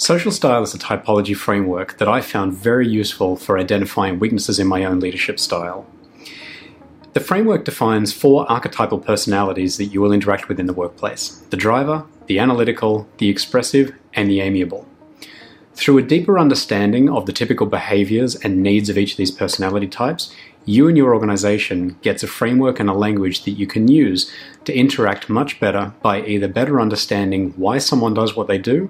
Social style is a typology framework that I found very useful for identifying weaknesses in my own leadership style. The framework defines four archetypal personalities that you will interact with in the workplace the driver, the analytical, the expressive, and the amiable. Through a deeper understanding of the typical behaviors and needs of each of these personality types, you and your organization gets a framework and a language that you can use to interact much better by either better understanding why someone does what they do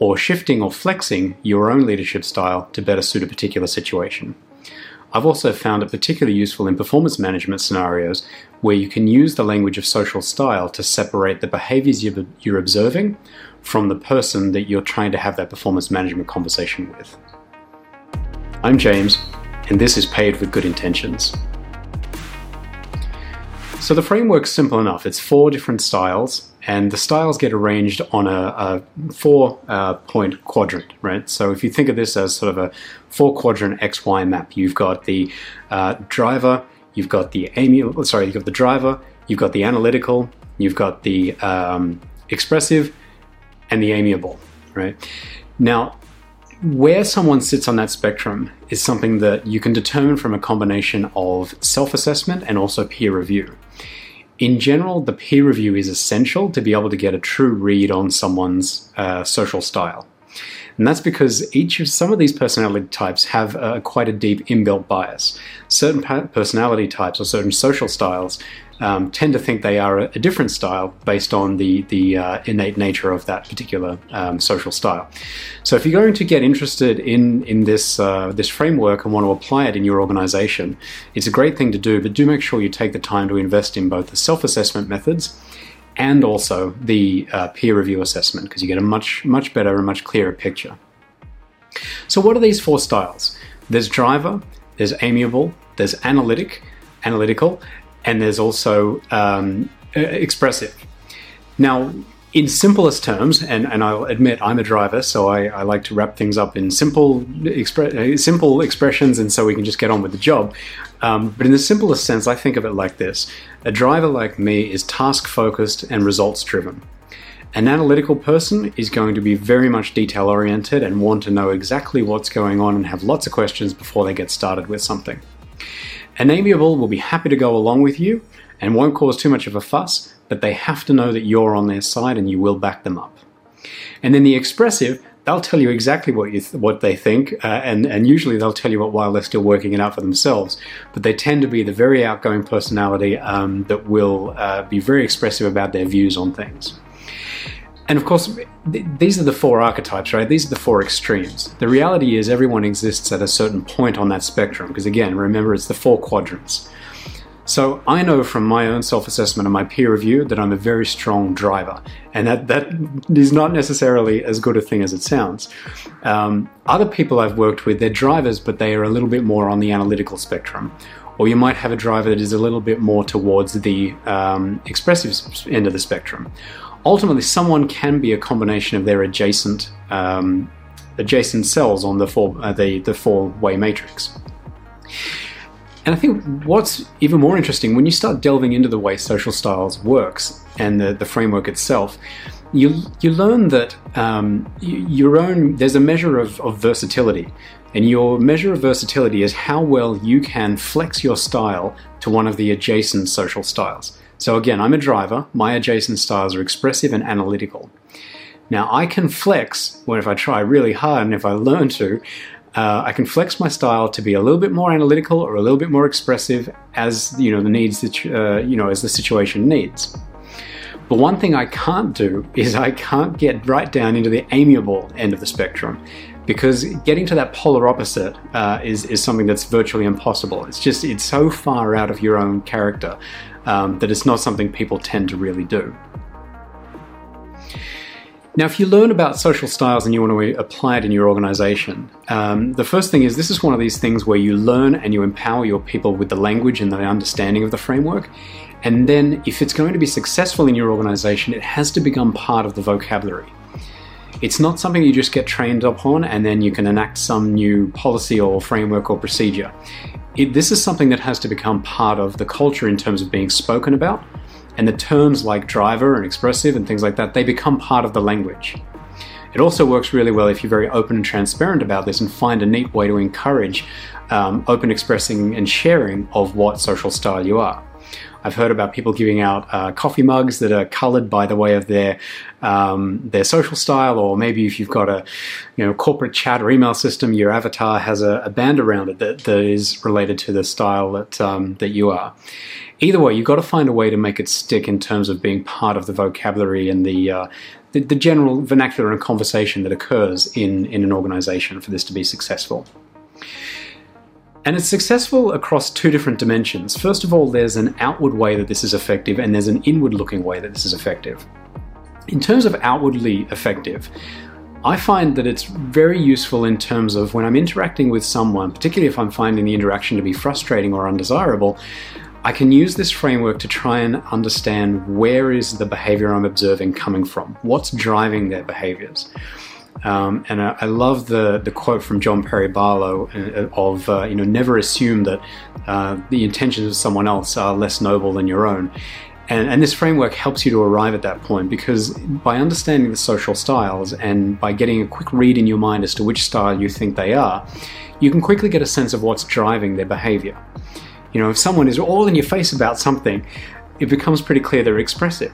or shifting or flexing your own leadership style to better suit a particular situation. I've also found it particularly useful in performance management scenarios where you can use the language of social style to separate the behaviors you're observing from the person that you're trying to have that performance management conversation with. I'm James, and this is Paved with Good Intentions. So the framework's simple enough. It's four different styles and the styles get arranged on a, a four uh, quadrant, right? So if you think of this as sort of a four quadrant XY map, you've got the uh, driver, you've got the amiable, sorry, you've got the driver, you've got the analytical, you've got the um, expressive, and the amiable, right? Now, where someone sits on that spectrum is something that you can determine from a combination of self assessment and also peer review in general, the peer review is essential to be able to get a true read on someone's uh, social style. And that's because each of some of these personality types have uh, quite a deep inbuilt bias. Certain personality types or certain social styles um, tend to think they are a, different style based on the the uh, innate nature of that particular um, social style. So, if you're going to get interested in in this uh, this framework and want to apply it in your organization, it's a great thing to do. But do make sure you take the time to invest in both the self assessment methods and also the uh, peer review assessment because you get a much much better and much clearer picture. So, what are these four styles? There's driver, there's amiable, there's analytic, analytical, and there's also um, expressive. Now, in simplest terms, and, and I'll admit I'm a driver, so I, I like to wrap things up in simple, expre- simple expressions, and so we can just get on with the job. Um, but in the simplest sense, I think of it like this a driver like me is task focused and results driven. An analytical person is going to be very much detail oriented and want to know exactly what's going on and have lots of questions before they get started with something. An amiable will be happy to go along with you and won't cause too much of a fuss, but they have to know that you're on their side and you will back them up. And then the expressive, they'll tell you exactly what you th- what they think, uh, and and usually they'll tell you what while they're still working it out for themselves. But they tend to be the very outgoing personality um, that will uh, be very expressive about their views on things. And of course, th- these are the four archetypes, right? These are the four extremes. The reality is, everyone exists at a certain point on that spectrum, because again, remember, it's the four quadrants. So I know from my own self assessment and my peer review that I'm a very strong driver, and that, that is not necessarily as good a thing as it sounds. Um, other people I've worked with, they're drivers, but they are a little bit more on the analytical spectrum. Or you might have a driver that is a little bit more towards the um, expressive end of the spectrum ultimately someone can be a combination of their adjacent um, adjacent cells on the four uh, the the four way matrix. And I think what's even more interesting when you start delving into the way social styles works and the, the framework itself, you you learn that um, your own there's a measure of, of versatility, and your measure of versatility is how well you can flex your style to one of the adjacent social styles. So again, I'm a driver. My adjacent styles are expressive and analytical. Now I can flex, when if I try really hard and if I learn to, uh, I can flex my style to be a little bit more analytical or a little bit more expressive as you know the needs that uh, you know as the situation needs. But one thing I can't do is I can't get right down into the amiable end of the spectrum because getting to that polar opposite uh, is, is something that's virtually impossible. It's just, it's so far out of your own character um, that it's not something people tend to really do. Now, if you learn about social styles and you want to apply it in your organization, um, the first thing is this is one of these things where you learn and you empower your people with the language and the understanding of the framework. And then, if it's going to be successful in your organization, it has to become part of the vocabulary. It's not something you just get trained up on and then you can enact some new policy or framework or procedure. It, this is something that has to become part of the culture in terms of being spoken about, and the terms like driver and expressive and things like that, they become part of the language. It also works really well if you're very open and transparent about this and find a neat way to encourage um, open expressing and sharing of what social style you are. I've heard about people giving out uh, coffee mugs that are coloured by the way of their um, their social style, or maybe if you've got a you know corporate chat or email system, your avatar has a, a band around it that, that is related to the style that um, that you are. Either way, you've got to find a way to make it stick in terms of being part of the vocabulary and the uh, the, the general vernacular and conversation that occurs in in an organization for this to be successful. And it's successful across two different dimensions. First of all, there's an outward way that this is effective, and there's an inward looking way that this is effective. In terms of outwardly effective, I find that it's very useful in terms of when I'm interacting with someone, particularly if I'm finding the interaction to be frustrating or undesirable, I can use this framework to try and understand where is the behavior I'm observing coming from, what's driving their behaviors. Um, and I, I, love the, the quote from John Perry Barlow uh, of, uh, you know, never assume that uh, the intentions of someone else are less noble than your own. And, and, this framework helps you to arrive at that point because by understanding the social styles and by getting a quick read in your mind as to which style you think they are, you can quickly get a sense of what's driving their behavior. You know, if someone is all in your face about something, it becomes pretty clear they're expressive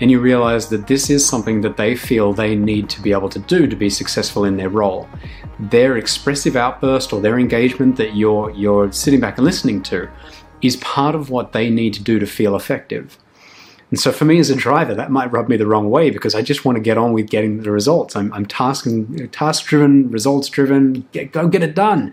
and you realize that this is something that they feel they need to be able to do to be successful in their role. Their expressive outburst or their engagement that you're you're sitting back and listening to is part of what they need to do to feel effective. And so for me as a driver, that might rub me the wrong way because I just want to get on with getting the results. I'm, I'm task task driven, results driven. Go get it done.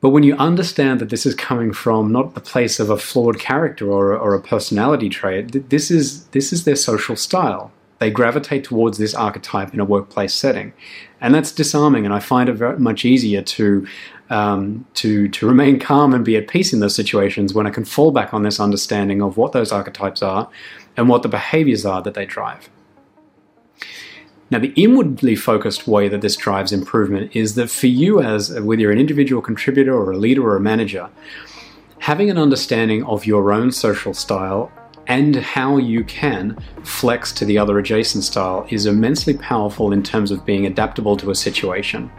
But when you understand that this is coming from not the place of a flawed character or, or a personality trait, this is this is their social style. They gravitate towards this archetype in a workplace setting, and that's disarming. And I find it very much easier to um, to to remain calm and be at peace in those situations when I can fall back on this understanding of what those archetypes are and what the behaviors are that they drive. Now, the inwardly focused way that this drives improvement is that for you, as whether you're an individual contributor or a leader or a manager, having an understanding of your own social style and how you can flex to the other adjacent style is immensely powerful in terms of being adaptable to a situation.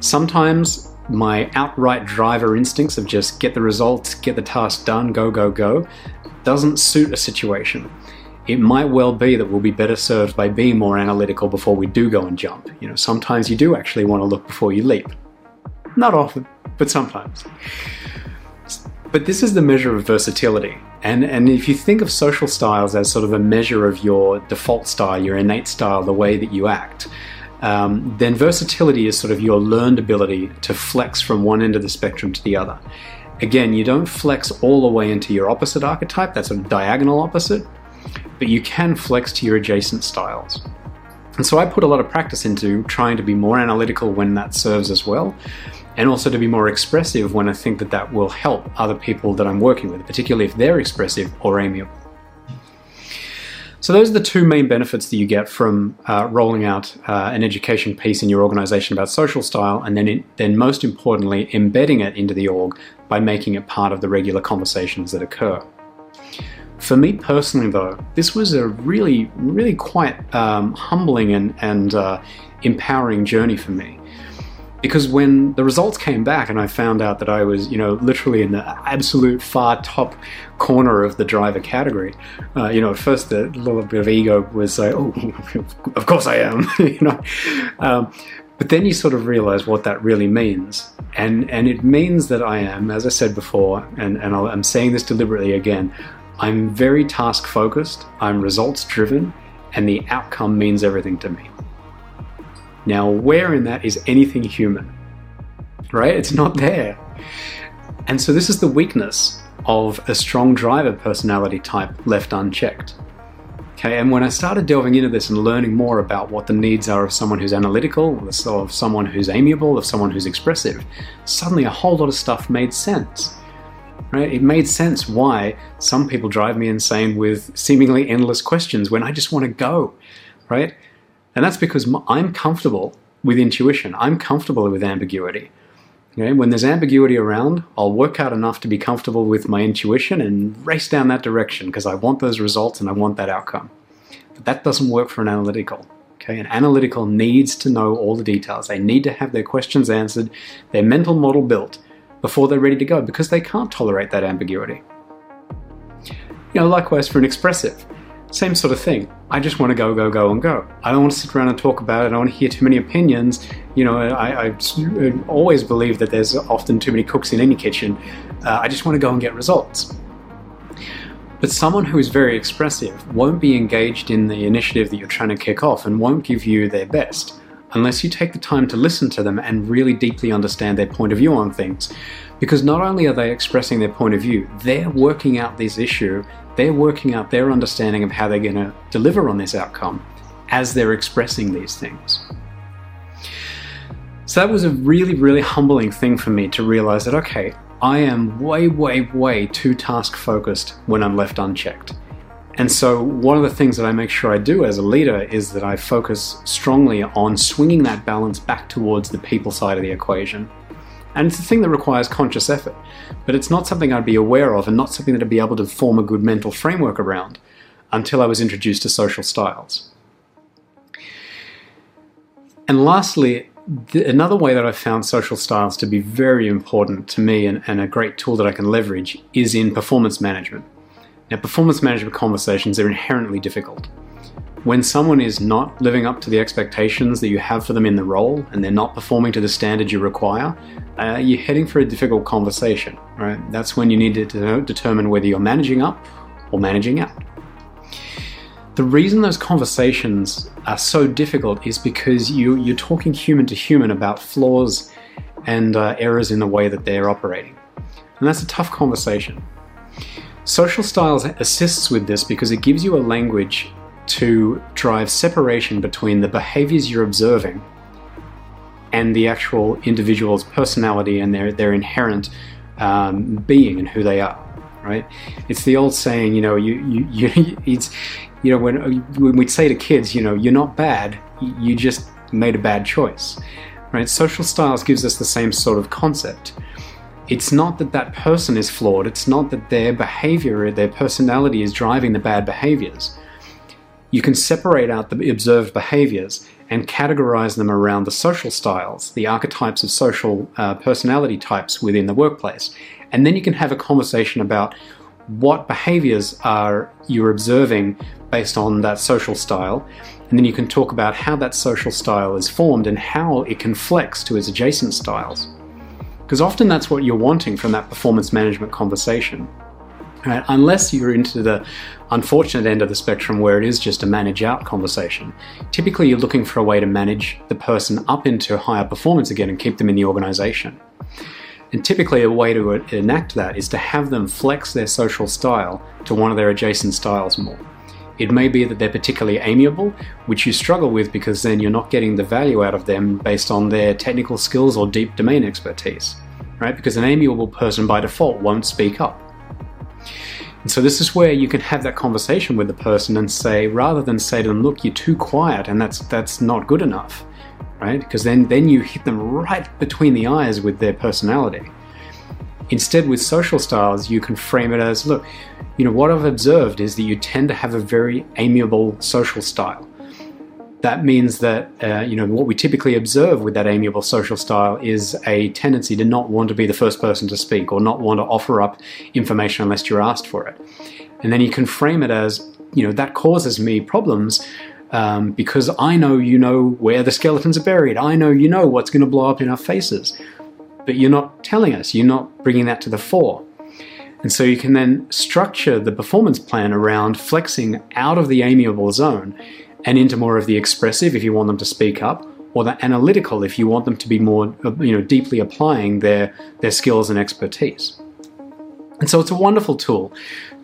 Sometimes my outright driver instincts of just get the results, get the task done, go, go, go, doesn't suit a situation it might well be that we'll be better served by being more analytical before we do go and jump. You know, sometimes you do actually want to look before you leap. Not often, but sometimes. But this is the measure of versatility. And, and if you think of social styles as sort of a measure of your default style, your innate style, the way that you act, um, then versatility is sort of your learned ability to flex from one end of the spectrum to the other. Again, you don't flex all the way into your opposite archetype, that's a diagonal opposite but you can flex to your adjacent styles. And so I put a lot of practice into trying to be more analytical when that serves as well, and also to be more expressive when I think that that will help other people that I'm working with, particularly if they're expressive or amiable. So those are the two main benefits that you get from uh, rolling out uh, an education piece in your organization about social style, and then, then most importantly, embedding it into the org by making it part of the regular conversations that occur. For me personally, though, this was a really, really quite um, humbling and, and uh, empowering journey for me. Because when the results came back and I found out that I was, you know, literally in the absolute far top corner of the driver category, uh, you know, at first the little bit of ego was like, oh, of course I am, you know. Um, but then you sort of realize what that really means. And, and it means that I am, as I said before, and, and i am saying this deliberately again, I'm very task focused, I'm results driven, and the outcome means everything to me. Now, where in that is anything human? Right? It's not there. And so, this is the weakness of a strong driver personality type left unchecked. Okay, and when I started delving into this and learning more about what the needs are of someone who's analytical, of someone who's amiable, of someone who's expressive, suddenly a whole lot of stuff made sense. Right? It made sense why some people drive me insane with seemingly endless questions when I just want to go, right? And that's because I'm comfortable with intuition. I'm comfortable with ambiguity. Okay? When there's ambiguity around, I'll work out enough to be comfortable with my intuition and race down that direction because I want those results and I want that outcome. But that doesn't work for an analytical. Okay, an analytical needs to know all the details. They need to have their questions answered, their mental model built before they're ready to go because they can't tolerate that ambiguity. You know, likewise for an expressive. Same sort of thing. I just want to go, go, go, and go. I don't want to sit around and talk about it. I don't want to hear too many opinions. You know, I, I always believe that there's often too many cooks in any kitchen. Uh, I just want to go and get results. But someone who is very expressive won't be engaged in the initiative that you're trying to kick off and won't give you their best unless you take the time to listen to them and really deeply understand their point of view on things. Because not only are they expressing their point of view, they're working out this issue, they're working out their understanding of how they're going to deliver on this outcome as they're expressing these things. So that was a really, really humbling thing for me to realize that, okay, I am way, way, way too task focused when I'm left unchecked. And so, one of the things that I make sure I do as a leader is that I focus strongly on swinging that balance back towards the people side of the equation. And it's a thing that requires conscious effort, but it's not something I'd be aware of and not something that I'd be able to form a good mental framework around until I was introduced to social styles. And lastly, the, another way that I've found social styles to be very important to me and, and a great tool that I can leverage is in performance management. Now, performance management conversations are inherently difficult. When someone is not living up to the expectations that you have for them in the role and they're not performing to the standard you require, uh, you're heading for a difficult conversation, right? That's when you need to de- determine whether you're managing up or managing out. The reason those conversations are so difficult is because you, you're talking human to human about flaws and uh, errors in the way that they're operating. And that's a tough conversation. Social styles assists with this because it gives you a language to drive separation between the behaviors you're observing and the actual individual's personality and their, their inherent um, being and who they are right? It's the old saying, you know, you, you, you it's, you know, when, when we'd say to kids, you know, you're not bad, you just made a bad choice, right? Social styles gives us the same sort of concept. It's not that that person is flawed, it's not that their behavior, or their personality is driving the bad behaviors. You can separate out the observed behaviors and categorize them around the social styles, the archetypes of social uh, personality types within the workplace. And then you can have a conversation about what behaviors are you're observing based on that social style. And then you can talk about how that social style is formed and how it can flex to its adjacent styles. Because often that's what you're wanting from that performance management conversation. Right? Unless you're into the unfortunate end of the spectrum where it is just a manage out conversation. Typically, you're looking for a way to manage the person up into higher performance again and keep them in the organization. And typically, a way to enact that is to have them flex their social style to one of their adjacent styles more. It may be that they're particularly amiable, which you struggle with because then you're not getting the value out of them based on their technical skills or deep domain expertise, right? Because an amiable person by default won't speak up. And so this is where you can have that conversation with the person and say, rather than say to them, look, you're too quiet and that's that's not good enough right? Because then, then you hit them right between the eyes with their personality. Instead, with social styles, you can frame it as look, you know, what I've observed is that you tend to have a very amiable social style. That means that, uh, you know, what we typically observe with that amiable social style is a tendency to not want to be the first person to speak or not want to offer up information unless you're asked for it. And then you can frame it as, you know, that causes me problems um, because I know you know where the skeletons are buried. I know you know what's going to blow up in our faces. But you're not telling us, you're not bringing that to the fore. And so you can then structure the performance plan around flexing out of the amiable zone and into more of the expressive if you want them to speak up, or the analytical if you want them to be more, uh, you know, deeply applying their, their skills and expertise. And so it's a wonderful tool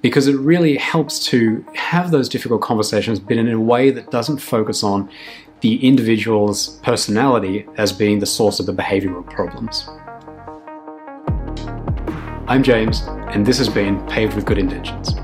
because it really helps to have those difficult conversations, but in a way that doesn't focus on the individual's personality as being the source of the behavioral problems. I'm James, and this has been Paved with Good Intentions.